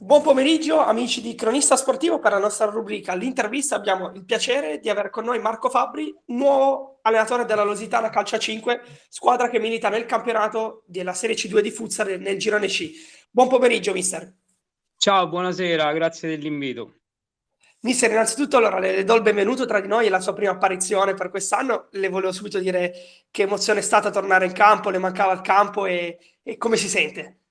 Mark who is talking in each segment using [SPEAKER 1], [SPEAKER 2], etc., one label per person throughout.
[SPEAKER 1] Buon pomeriggio amici di Cronista Sportivo per la nostra rubrica L'intervista abbiamo il piacere di avere con noi Marco Fabri, nuovo allenatore della Lositana Calcia 5, squadra che milita nel campionato della Serie C2 di Futsal nel girone C. Buon pomeriggio mister.
[SPEAKER 2] Ciao, buonasera, grazie dell'invito.
[SPEAKER 1] Mister, innanzitutto allora le do il benvenuto tra di noi, è la sua prima apparizione per quest'anno, le volevo subito dire che emozione è stata tornare in campo, le mancava il campo e, e come si sente?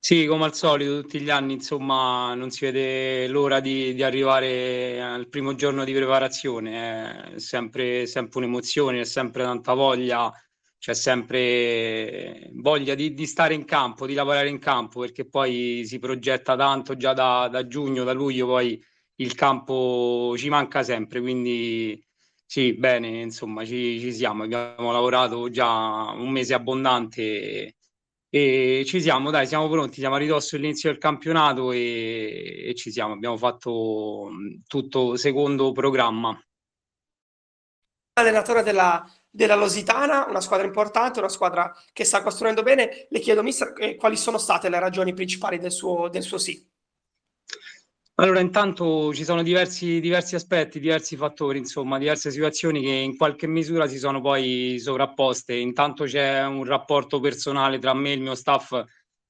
[SPEAKER 2] Sì, come al solito, tutti gli anni, insomma, non si vede l'ora di, di arrivare al primo giorno di preparazione. È sempre, sempre un'emozione, è sempre tanta voglia, c'è sempre voglia di, di, stare in campo, di lavorare in campo, perché poi si progetta tanto già da, da giugno, da luglio, poi il campo ci manca sempre, quindi sì, bene, insomma, ci, ci siamo. Abbiamo lavorato già un mese abbondante e ci siamo, dai, siamo pronti, siamo a ridosso dell'inizio del campionato e, e ci siamo, abbiamo fatto tutto secondo programma.
[SPEAKER 1] Allenatore della, della Lositana, una squadra importante, una squadra che sta costruendo bene. Le chiedo, mister, eh, quali sono state le ragioni principali del suo, del suo sì?
[SPEAKER 2] Allora, intanto ci sono diversi, diversi, aspetti, diversi fattori, insomma, diverse situazioni che in qualche misura si sono poi sovrapposte. Intanto c'è un rapporto personale tra me, il mio staff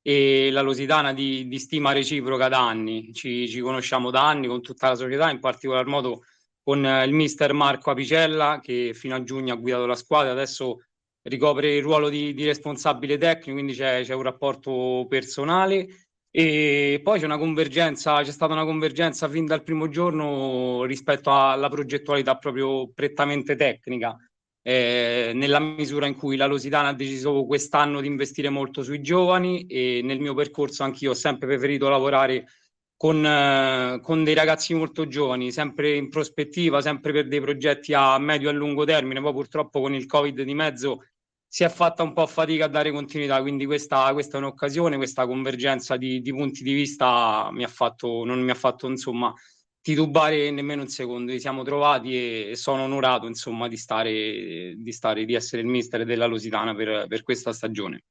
[SPEAKER 2] e la Lositana di, di stima reciproca da anni. Ci, ci, conosciamo da anni con tutta la società, in particolar modo con il mister Marco Apicella che fino a giugno ha guidato la squadra, adesso ricopre il ruolo di, di responsabile tecnico, quindi c'è, c'è un rapporto personale e poi c'è una convergenza, c'è stata una convergenza fin dal primo giorno rispetto alla progettualità proprio prettamente tecnica, eh, nella misura in cui la Lositana ha deciso quest'anno di investire molto sui giovani e nel mio percorso anch'io ho sempre preferito lavorare con, eh, con dei ragazzi molto giovani, sempre in prospettiva, sempre per dei progetti a medio e lungo termine, poi purtroppo con il Covid di mezzo si è fatta un po' fatica a dare continuità, quindi questa, questa è un'occasione, questa convergenza di, di, punti di vista mi ha fatto, non mi ha fatto insomma titubare nemmeno un secondo, ci siamo trovati e, e sono onorato insomma di stare, di stare, di essere il mister della Lusitana per, per questa stagione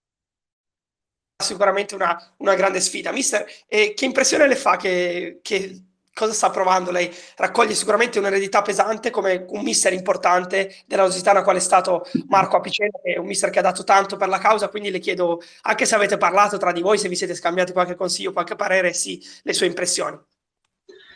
[SPEAKER 1] sicuramente una, una, grande sfida. Mister, eh, che impressione le fa che, che cosa sta provando lei? Raccoglie sicuramente un'eredità pesante come un mister importante della Lusitana, quale è stato Marco Apicella, che è un mister che ha dato tanto per la causa, quindi le chiedo, anche se avete parlato tra di voi, se vi siete scambiati qualche consiglio, qualche parere, sì, le sue impressioni.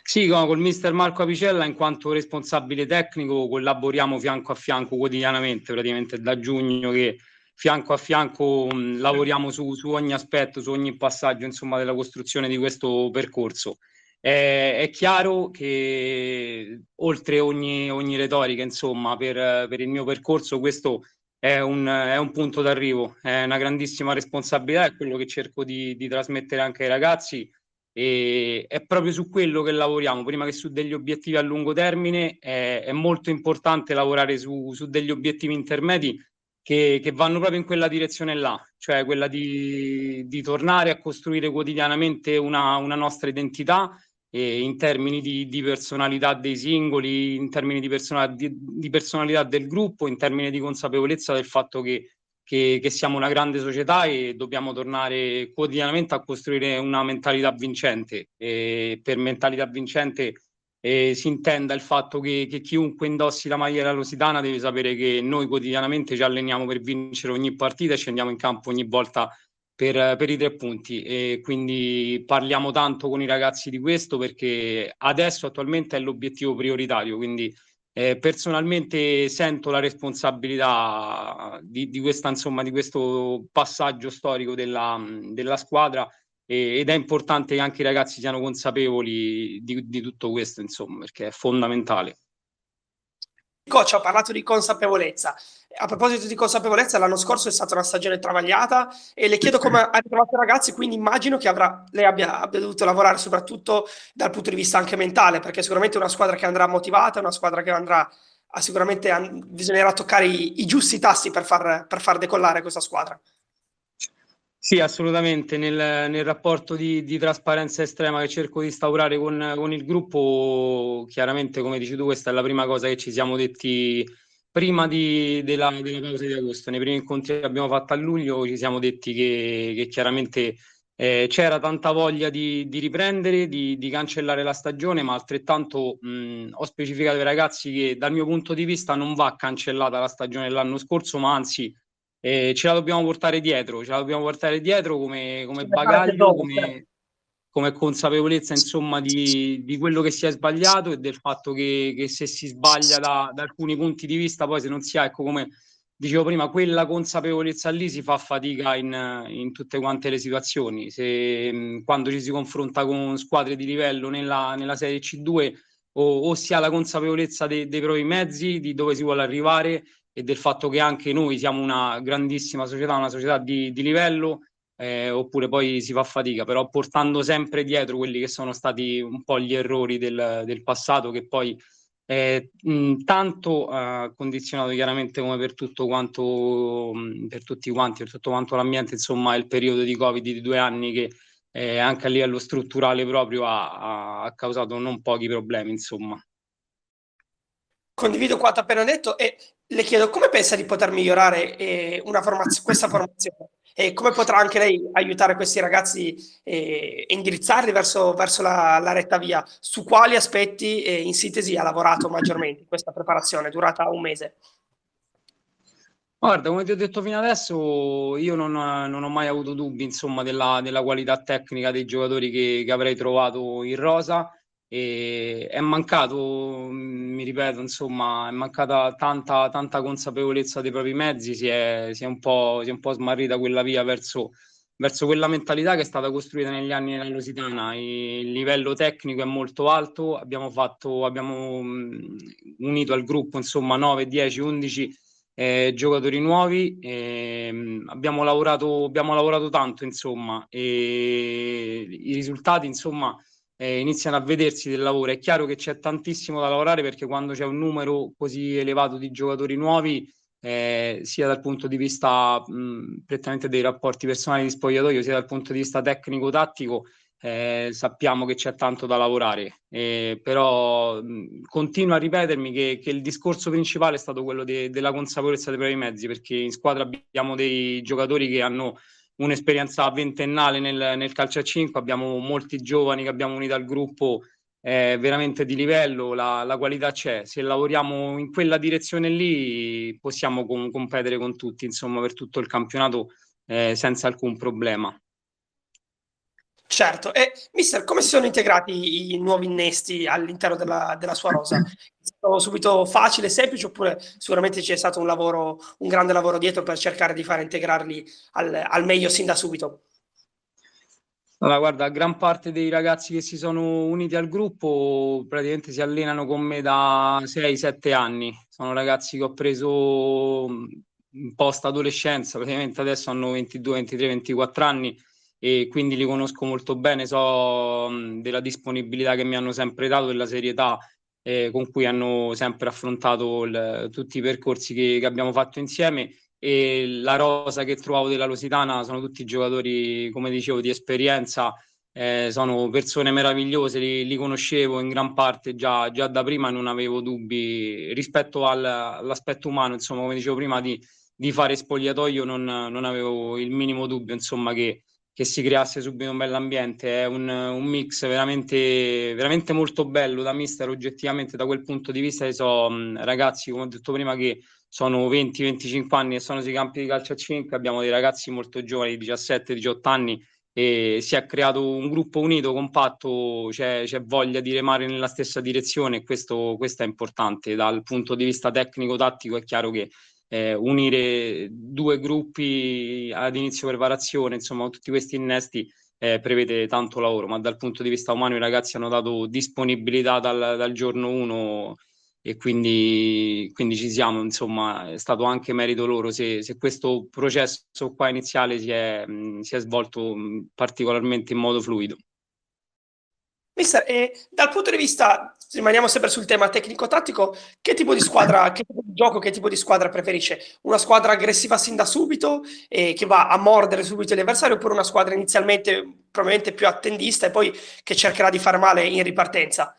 [SPEAKER 2] Sì, col mister Marco Apicella in quanto responsabile tecnico collaboriamo fianco a fianco quotidianamente, praticamente da giugno che fianco a fianco mh, lavoriamo su, su ogni aspetto, su ogni passaggio insomma, della costruzione di questo percorso. Eh, è chiaro che oltre ogni, ogni retorica, insomma, per, per, il mio percorso questo è un, è un, punto d'arrivo, è una grandissima responsabilità, è quello che cerco di, di trasmettere anche ai ragazzi e è proprio su quello che lavoriamo, prima che su degli obiettivi a lungo termine, è, è molto importante lavorare su, su degli obiettivi intermedi che, che, vanno proprio in quella direzione là, cioè quella di, di tornare a costruire quotidianamente una, una nostra identità eh, in termini di, di, personalità dei singoli, in termini di, persona, di, di, personalità del gruppo, in termini di consapevolezza del fatto che, che, che, siamo una grande società e dobbiamo tornare quotidianamente a costruire una mentalità vincente. E per mentalità vincente eh, si intenda il fatto che, che, chiunque indossi la maglia della Lusitana deve sapere che noi quotidianamente ci alleniamo per vincere ogni partita e scendiamo in campo ogni volta per, per, i tre punti. E quindi parliamo tanto con i ragazzi di questo perché adesso attualmente è l'obiettivo prioritario, quindi eh, personalmente sento la responsabilità di, di, questa, insomma, di questo passaggio storico della, della squadra e, ed è importante che anche i ragazzi siano consapevoli di, di tutto questo, insomma, perché è fondamentale
[SPEAKER 1] coach ha parlato di consapevolezza. A proposito di consapevolezza, l'anno scorso è stata una stagione travagliata e le chiedo come ha ritrovato i ragazzi, quindi immagino che avrà, lei abbia, abbia, dovuto lavorare soprattutto dal punto di vista anche mentale, perché sicuramente è una squadra che andrà motivata, una squadra che andrà a sicuramente a, bisognerà toccare i, i giusti tassi per far, per far decollare questa squadra.
[SPEAKER 2] Sì, assolutamente. Nel, nel rapporto di, di, trasparenza estrema che cerco di instaurare con, con, il gruppo, chiaramente, come dici tu, questa è la prima cosa che ci siamo detti prima di, della, della pausa di agosto. Nei primi incontri che abbiamo fatto a luglio ci siamo detti che, che chiaramente eh, c'era tanta voglia di, di riprendere, di, di, cancellare la stagione, ma altrettanto mh, ho specificato ai ragazzi che dal mio punto di vista non va cancellata la stagione dell'anno scorso, ma anzi eh, ce la dobbiamo portare dietro, ce la dobbiamo portare dietro come, come bagaglio, come, come, consapevolezza insomma di, di, quello che si è sbagliato e del fatto che, che se si sbaglia da, da, alcuni punti di vista, poi se non si ha, ecco come dicevo prima, quella consapevolezza lì si fa fatica in, in tutte quante le situazioni. Se, quando ci si confronta con squadre di livello nella, nella Serie C2 o, o, si ha la consapevolezza de, dei propri mezzi, di dove si vuole arrivare e del fatto che anche noi siamo una grandissima società, una società di, di livello, eh, oppure poi si fa fatica, però portando sempre dietro quelli che sono stati un po' gli errori del, del passato che poi eh, mh, tanto eh, condizionato chiaramente come per tutto quanto mh, per tutti quanti, per tutto quanto l'ambiente, insomma, il periodo di Covid di due anni che eh, anche a livello strutturale proprio ha, ha causato non pochi problemi, insomma.
[SPEAKER 1] Condivido quanto appena detto e le chiedo come pensa di poter migliorare eh, formaz- questa formazione e come potrà anche lei aiutare questi ragazzi e eh, indirizzarli verso, verso la, la, retta via. Su quali aspetti eh, in sintesi ha lavorato maggiormente questa preparazione durata un mese?
[SPEAKER 2] Guarda, come ti ho detto fino adesso, io non, non ho mai avuto dubbi insomma, della, della, qualità tecnica dei giocatori che, che avrei trovato in rosa e è mancato, mi ripeto, insomma, è mancata tanta, tanta consapevolezza dei propri mezzi, si è, si è, un, po', si è un po' smarrita quella via verso, verso quella mentalità che è stata costruita negli anni nella Lusitana. Il livello tecnico è molto alto, abbiamo, fatto, abbiamo unito al gruppo insomma 9, 10, 11 eh, giocatori nuovi, eh, abbiamo, lavorato, abbiamo lavorato tanto insomma e i risultati insomma eh, iniziano a vedersi del lavoro. È chiaro che c'è tantissimo da lavorare perché quando c'è un numero così elevato di giocatori nuovi, eh, sia dal punto di vista mh, prettamente dei rapporti personali di spogliatoio, sia dal punto di vista tecnico-tattico, eh, sappiamo che c'è tanto da lavorare. Eh, però mh, continuo a ripetermi che, che, il discorso principale è stato quello de- della consapevolezza dei propri mezzi, perché in squadra abbiamo dei giocatori che hanno un'esperienza ventennale nel, nel calcio a 5, abbiamo molti giovani che abbiamo unito al gruppo eh, veramente di livello, la, la, qualità c'è, se lavoriamo in quella direzione lì possiamo com- competere con tutti, insomma, per tutto il campionato eh, senza alcun problema.
[SPEAKER 1] Certo, e mister, come si sono integrati i nuovi innesti all'interno della, della sua rosa? È stato subito facile, semplice, oppure sicuramente c'è stato un lavoro, un grande lavoro dietro per cercare di far integrarli al, al meglio sin da subito?
[SPEAKER 2] Allora, guarda, gran parte dei ragazzi che si sono uniti al gruppo praticamente si allenano con me da 6-7 anni. Sono ragazzi che ho preso post adolescenza, praticamente adesso hanno 22, 23, 24 anni e quindi li conosco molto bene, so della disponibilità che mi hanno sempre dato, della serietà eh, con cui hanno sempre affrontato il, tutti i percorsi che, che, abbiamo fatto insieme. E la rosa che trovavo della Lusitana sono tutti giocatori, come dicevo, di esperienza, eh, sono persone meravigliose, li, li, conoscevo in gran parte già, già da prima non avevo dubbi rispetto al, all'aspetto umano, insomma, come dicevo prima di, di fare spogliatoio non, non avevo il minimo dubbio, insomma, che che si creasse subito un bell'ambiente, è un, un mix veramente, veramente molto bello da mister oggettivamente da quel punto di vista, so ragazzi come ho detto prima che sono 20-25 anni e sono sui campi di calcio a 5, abbiamo dei ragazzi molto giovani, 17-18 anni e si è creato un gruppo unito, compatto, c'è, c'è voglia di remare nella stessa direzione e questo, questo è importante dal punto di vista tecnico-tattico, è chiaro che eh, unire due gruppi ad inizio preparazione, insomma, tutti questi innesti eh, prevede tanto lavoro, ma dal punto di vista umano i ragazzi hanno dato disponibilità dal, dal giorno 1 e quindi, quindi, ci siamo, insomma, è stato anche merito loro se, se questo processo qua iniziale si è, mh, si è svolto mh, particolarmente in modo fluido.
[SPEAKER 1] Mister, e dal punto di vista, rimaniamo sempre sul tema tecnico-tattico, che tipo di squadra, che tipo di gioco, che tipo di squadra preferisce? Una squadra aggressiva sin da subito e che va a mordere subito gli avversari oppure una squadra inizialmente probabilmente più attendista e poi che cercherà di fare male in ripartenza?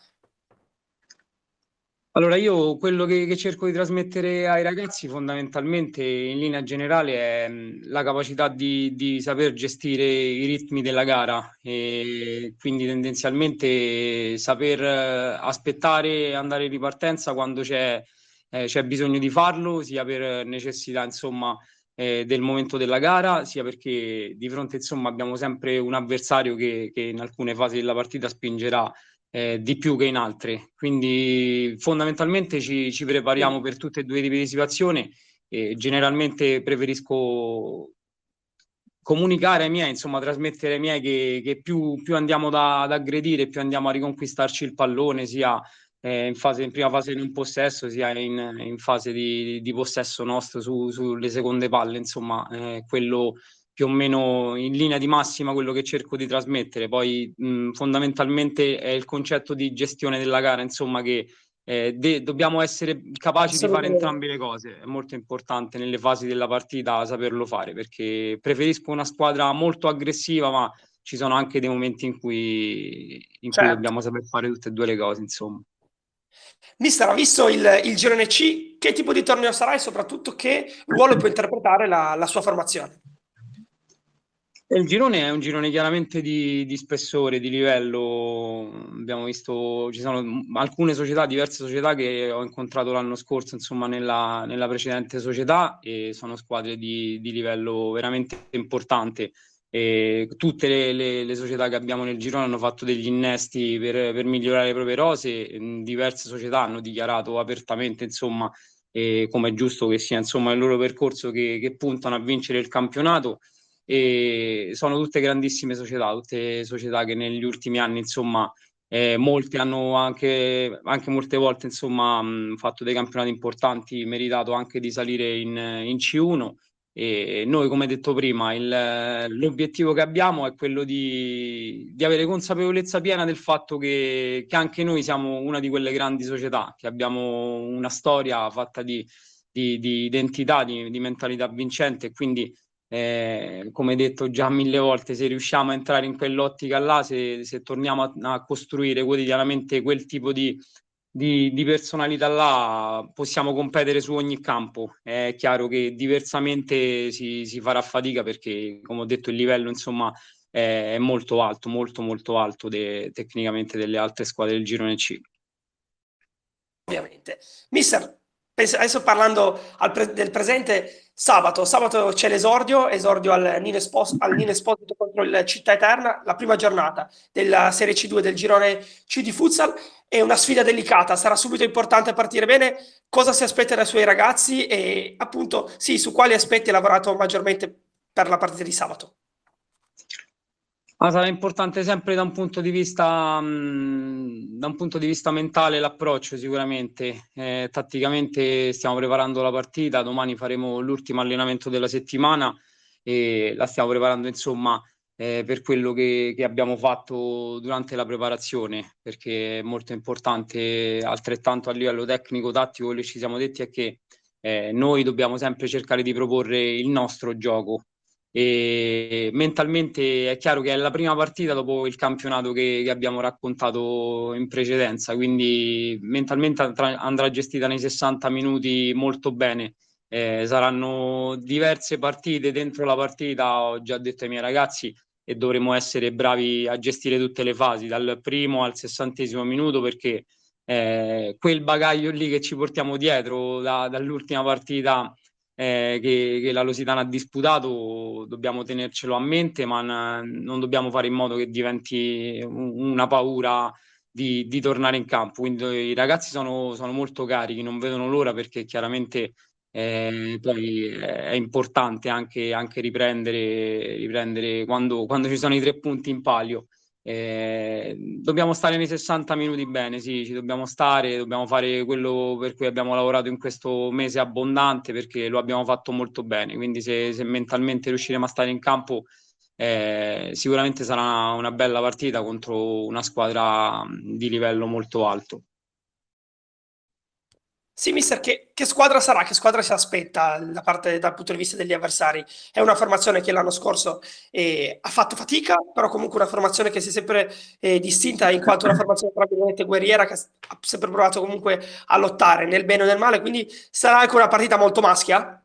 [SPEAKER 2] Allora, io quello che, che, cerco di trasmettere ai ragazzi fondamentalmente in linea generale è la capacità di, di saper gestire i ritmi della gara e quindi tendenzialmente saper eh, aspettare andare in ripartenza quando c'è, eh, c'è bisogno di farlo, sia per necessità insomma eh, del momento della gara, sia perché di fronte insomma abbiamo sempre un avversario che, che in alcune fasi della partita spingerà eh, di più che in altre. Quindi fondamentalmente ci, ci prepariamo per tutte e due i tipi di situazione e generalmente preferisco comunicare ai miei, insomma, trasmettere ai miei che, che più, più, andiamo da, ad aggredire, più andiamo a riconquistarci il pallone, sia eh, in, fase, in prima fase di un possesso, sia in, in fase di, di, possesso nostro su, sulle seconde palle, insomma, eh, quello più o meno in linea di massima quello che cerco di trasmettere. Poi mh, fondamentalmente è il concetto di gestione della gara, insomma, che eh, de- dobbiamo essere capaci di fare entrambe le cose. È molto importante nelle fasi della partita saperlo fare perché preferisco una squadra molto aggressiva, ma ci sono anche dei momenti in cui, in certo. cui dobbiamo saper fare tutte e due le cose, insomma.
[SPEAKER 1] Mister, ha visto il, il girone C, che tipo di torneo sarà e soprattutto che ruolo può interpretare la, la sua formazione?
[SPEAKER 2] Il girone è un girone chiaramente di, di, spessore, di livello. Abbiamo visto, ci sono alcune società, diverse società che ho incontrato l'anno scorso, insomma, nella, nella precedente società e sono squadre di, di livello veramente importante. E tutte le, le, le, società che abbiamo nel girone hanno fatto degli innesti per, per migliorare le proprie rose. Diverse società hanno dichiarato apertamente, insomma, come è giusto che sia, insomma, il loro percorso che, che puntano a vincere il campionato e sono tutte grandissime società, tutte società che negli ultimi anni, insomma, eh, molte hanno anche, anche, molte volte, insomma, mh, fatto dei campionati importanti, meritato anche di salire in, in C1 e noi, come detto prima, il, l'obiettivo che abbiamo è quello di, di, avere consapevolezza piena del fatto che, che, anche noi siamo una di quelle grandi società, che abbiamo una storia fatta di, di, di identità, di, mentalità vincente e quindi eh, come detto già mille volte, se riusciamo a entrare in quell'ottica là, se, se torniamo a, a, costruire quotidianamente quel tipo di, di, di, personalità là, possiamo competere su ogni campo. È chiaro che diversamente si, si farà fatica perché, come ho detto, il livello insomma è, è molto alto, molto molto alto de, tecnicamente delle altre squadre del girone C.
[SPEAKER 1] Ovviamente. Mister, adesso parlando pre- del presente, sabato, sabato c'è l'esordio, esordio al Nino, Espos- al Nino Esposito contro il Città Eterna, la prima giornata della Serie C2 del girone C di futsal, è una sfida delicata, sarà subito importante partire bene, cosa si aspetta dai suoi ragazzi? E appunto sì, su quali aspetti ha lavorato maggiormente per la partita di sabato.
[SPEAKER 2] Ma sarà importante sempre da un punto di vista, mh, da un punto di vista mentale l'approccio sicuramente. Eh, tatticamente stiamo preparando la partita, domani faremo l'ultimo allenamento della settimana e la stiamo preparando insomma eh, per quello che, che, abbiamo fatto durante la preparazione, perché è molto importante altrettanto a livello tecnico, tattico, quello che ci siamo detti è che eh, noi dobbiamo sempre cercare di proporre il nostro gioco e mentalmente è chiaro che è la prima partita dopo il campionato che, che abbiamo raccontato in precedenza, quindi mentalmente andrà, andrà gestita nei 60 minuti molto bene. Eh, saranno diverse partite dentro la partita, ho già detto ai miei ragazzi, e dovremo essere bravi a gestire tutte le fasi, dal primo al sessantesimo minuto, perché eh, quel bagaglio lì che ci portiamo dietro da, dall'ultima partita eh, che, che, la Lositana ha disputato, dobbiamo tenercelo a mente, ma non dobbiamo fare in modo che diventi una paura di, di tornare in campo. Quindi i ragazzi sono, sono, molto carichi, non vedono l'ora perché chiaramente eh, poi è importante anche, anche riprendere, riprendere quando, quando ci sono i tre punti in palio. Eh, dobbiamo stare nei 60 minuti bene, sì, ci dobbiamo stare, dobbiamo fare quello per cui abbiamo lavorato in questo mese abbondante perché lo abbiamo fatto molto bene, quindi se, se mentalmente riusciremo a stare in campo eh, sicuramente sarà una bella partita contro una squadra di livello molto alto.
[SPEAKER 1] Sì, mister, che, che, squadra sarà? Che squadra si aspetta da parte, dal punto di vista degli avversari? È una formazione che l'anno scorso eh, ha fatto fatica, però comunque una formazione che si è sempre eh, distinta in quanto una formazione tra virgolette guerriera che ha sempre provato comunque a lottare nel bene o nel male, quindi sarà anche una partita molto maschia?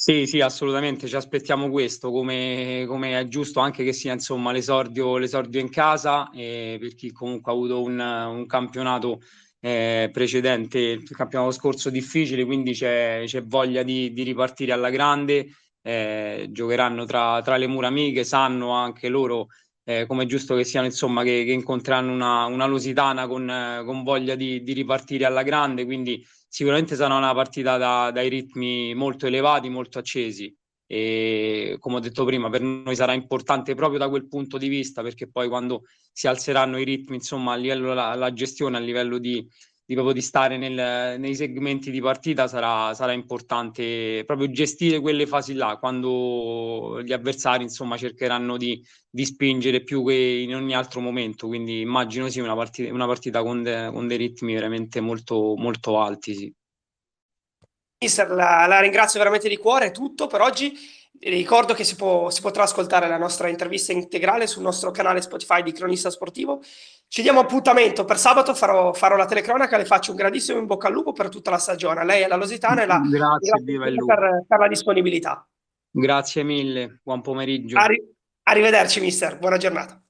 [SPEAKER 2] Sì, sì, assolutamente, ci aspettiamo questo, come, come è giusto anche che sia insomma l'esordio, l'esordio in casa, eh, per chi comunque ha avuto un, un campionato eh, precedente, il campionato scorso difficile, quindi c'è, c'è voglia di, di, ripartire alla grande. Eh, giocheranno tra, tra, le mura amiche, sanno anche loro eh, come è giusto che siano, insomma, che, che incontreranno una, una Lusitana con, con voglia di, di, ripartire alla grande. Quindi sicuramente sarà una partita da, dai ritmi molto elevati, molto accesi e come ho detto prima per noi sarà importante proprio da quel punto di vista perché poi quando si alzeranno i ritmi insomma a livello la, la gestione a livello di, di proprio di stare nel, nei segmenti di partita sarà, sarà, importante proprio gestire quelle fasi là quando gli avversari insomma cercheranno di, di spingere più che in ogni altro momento quindi immagino sì una partita, una partita con, de, con dei ritmi veramente molto, molto alti sì.
[SPEAKER 1] Mister, la, la, ringrazio veramente di cuore, è tutto per oggi. Ricordo che si, può, si, potrà ascoltare la nostra intervista integrale sul nostro canale Spotify di Cronista Sportivo. Ci diamo appuntamento per sabato, farò, farò la telecronaca, le faccio un grandissimo in bocca al lupo per tutta la stagione. lei è la Lositana e la
[SPEAKER 2] grazie,
[SPEAKER 1] grazie per, per, la disponibilità.
[SPEAKER 2] Grazie mille, buon pomeriggio.
[SPEAKER 1] Arri- arrivederci mister, buona giornata.